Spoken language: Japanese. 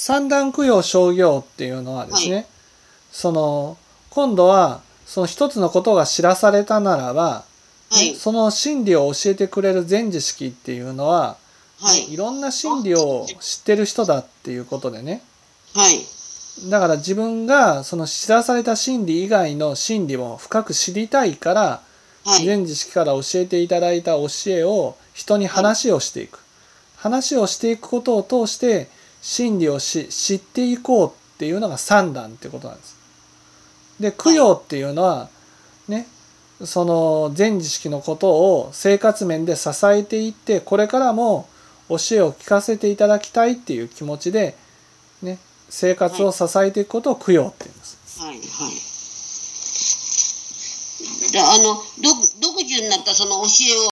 三段供養商業っていうのはですね、はその今度はその一つのことが知らされたならば、はい。その真理を教えてくれる禅知識っていうのは、はい。いろんな真理を知ってる人だっていうことでねはい。だから自分がその知らされた真理以外の真理も深く知りたいから、はい。禅知識から教えていただいた教えを人に話をしていく、話をしていくことを通して真理をし知っていこうっていうのが三段ってことなんです。で供養っていうのはねその禅知識のことを生活面で支えていってこれからも教えを聞かせていただきたいっていう気持ちで、ね、生活を支えていくことを供養って言います。はい。はい。で、あの、独自になったその教えを